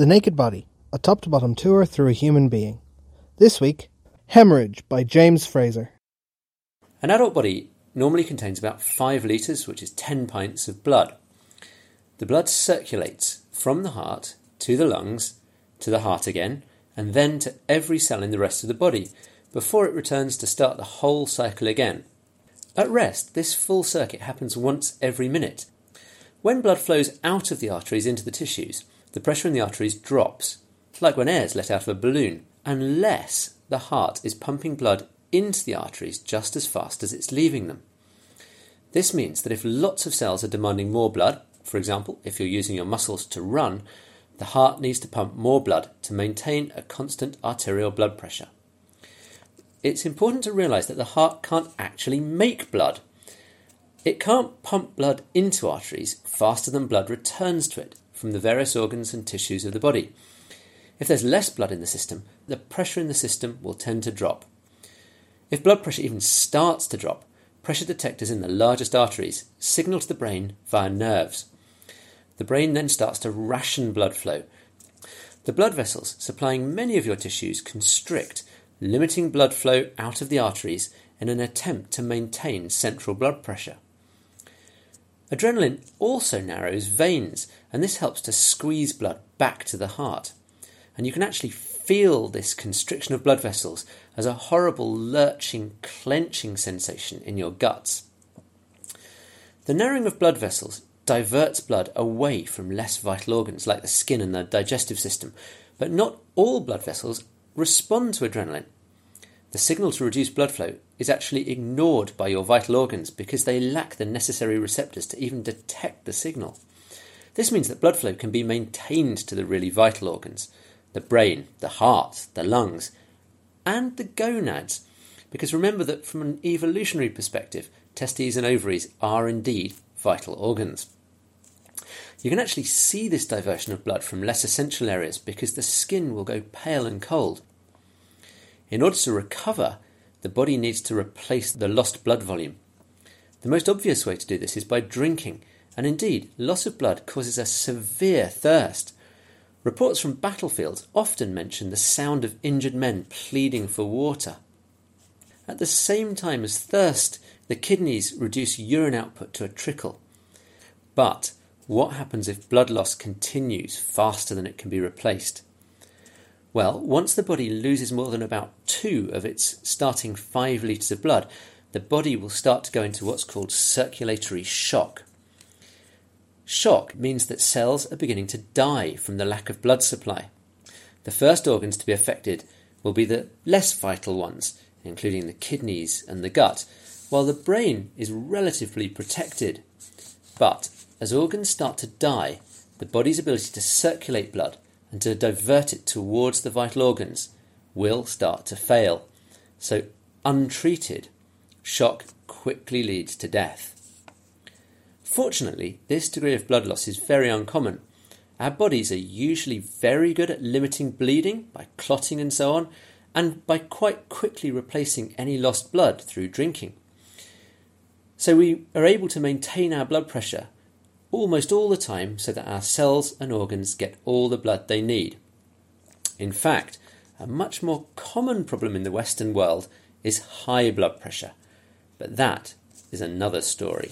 The Naked Body, a top to bottom tour through a human being. This week, Hemorrhage by James Fraser. An adult body normally contains about 5 litres, which is 10 pints of blood. The blood circulates from the heart to the lungs, to the heart again, and then to every cell in the rest of the body before it returns to start the whole cycle again. At rest, this full circuit happens once every minute. When blood flows out of the arteries into the tissues, the pressure in the arteries drops, like when air is let out of a balloon, unless the heart is pumping blood into the arteries just as fast as it's leaving them. This means that if lots of cells are demanding more blood, for example, if you're using your muscles to run, the heart needs to pump more blood to maintain a constant arterial blood pressure. It's important to realise that the heart can't actually make blood. It can't pump blood into arteries faster than blood returns to it from the various organs and tissues of the body. If there's less blood in the system, the pressure in the system will tend to drop. If blood pressure even starts to drop, pressure detectors in the largest arteries signal to the brain via nerves. The brain then starts to ration blood flow. The blood vessels supplying many of your tissues constrict, limiting blood flow out of the arteries in an attempt to maintain central blood pressure. Adrenaline also narrows veins, and this helps to squeeze blood back to the heart. And you can actually feel this constriction of blood vessels as a horrible lurching, clenching sensation in your guts. The narrowing of blood vessels diverts blood away from less vital organs like the skin and the digestive system, but not all blood vessels respond to adrenaline. The signal to reduce blood flow is actually ignored by your vital organs because they lack the necessary receptors to even detect the signal. This means that blood flow can be maintained to the really vital organs the brain, the heart, the lungs, and the gonads. Because remember that from an evolutionary perspective, testes and ovaries are indeed vital organs. You can actually see this diversion of blood from less essential areas because the skin will go pale and cold. In order to recover, the body needs to replace the lost blood volume. The most obvious way to do this is by drinking, and indeed, loss of blood causes a severe thirst. Reports from battlefields often mention the sound of injured men pleading for water. At the same time as thirst, the kidneys reduce urine output to a trickle. But what happens if blood loss continues faster than it can be replaced? Well, once the body loses more than about two of its starting five litres of blood, the body will start to go into what's called circulatory shock. Shock means that cells are beginning to die from the lack of blood supply. The first organs to be affected will be the less vital ones, including the kidneys and the gut, while the brain is relatively protected. But as organs start to die, the body's ability to circulate blood and to divert it towards the vital organs will start to fail. So, untreated, shock quickly leads to death. Fortunately, this degree of blood loss is very uncommon. Our bodies are usually very good at limiting bleeding by clotting and so on, and by quite quickly replacing any lost blood through drinking. So we are able to maintain our blood pressure almost all the time so that our cells and organs get all the blood they need. In fact, a much more common problem in the Western world is high blood pressure, but that is another story.